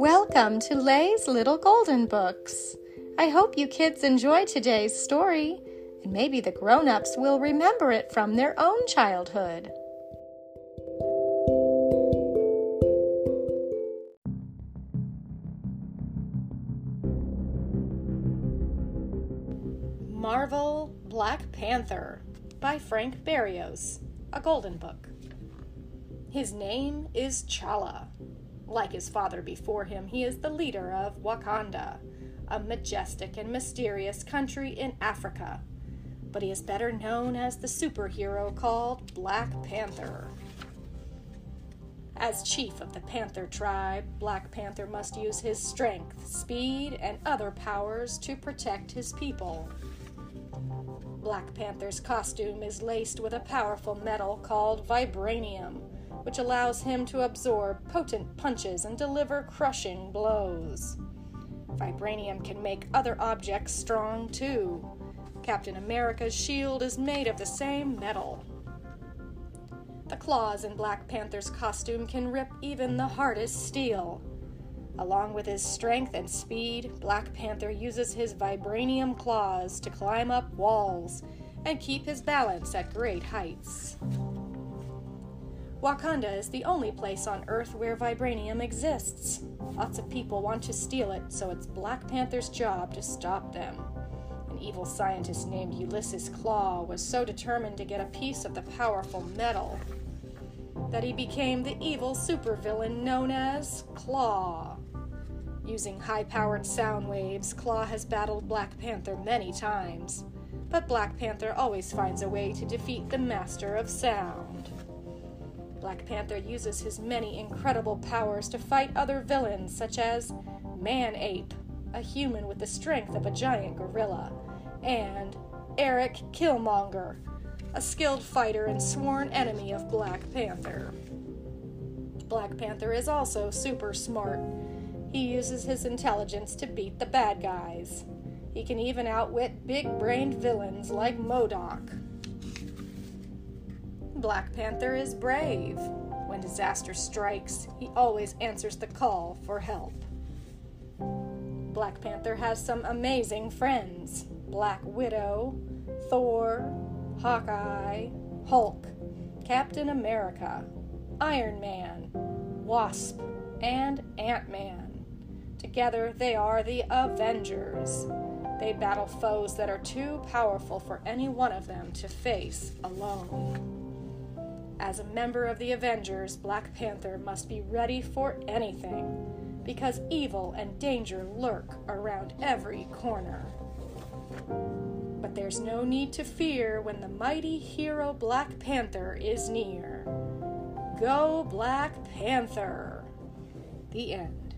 Welcome to Lay's Little Golden Books. I hope you kids enjoy today's story, and maybe the grown ups will remember it from their own childhood. Marvel Black Panther by Frank Berrios, a golden book. His name is T'Challa. Like his father before him, he is the leader of Wakanda, a majestic and mysterious country in Africa. But he is better known as the superhero called Black Panther. As chief of the Panther tribe, Black Panther must use his strength, speed, and other powers to protect his people. Black Panther's costume is laced with a powerful metal called vibranium, which allows him to absorb potent punches and deliver crushing blows. Vibranium can make other objects strong too. Captain America's shield is made of the same metal. The claws in Black Panther's costume can rip even the hardest steel. Along with his strength and speed, Black Panther uses his vibranium claws to climb up walls and keep his balance at great heights. Wakanda is the only place on Earth where vibranium exists. Lots of people want to steal it, so it's Black Panther's job to stop them. An evil scientist named Ulysses Klaw was so determined to get a piece of the powerful metal that he became the evil supervillain known as Klaw. Using high powered sound waves, Klaw has battled Black Panther many times, but Black Panther always finds a way to defeat the Master of Sound. Black Panther uses his many incredible powers to fight other villains, such as Man Ape, a human with the strength of a giant gorilla, and Eric Killmonger, a skilled fighter and sworn enemy of Black Panther. Black Panther is also super smart. He uses his intelligence to beat the bad guys. He can even outwit big brained villains like MODOK. Black Panther is brave. When disaster strikes, he always answers the call for help. Black Panther has some amazing friends Black Widow, Thor, Hawkeye, Hulk, Captain America, Iron Man, Wasp, and Ant Man. Together, they are the Avengers. They battle foes that are too powerful for any one of them to face alone. As a member of the Avengers, Black Panther must be ready for anything, because evil and danger lurk around every corner. But there's no need to fear when the mighty hero Black Panther is near. Go, Black Panther! The end.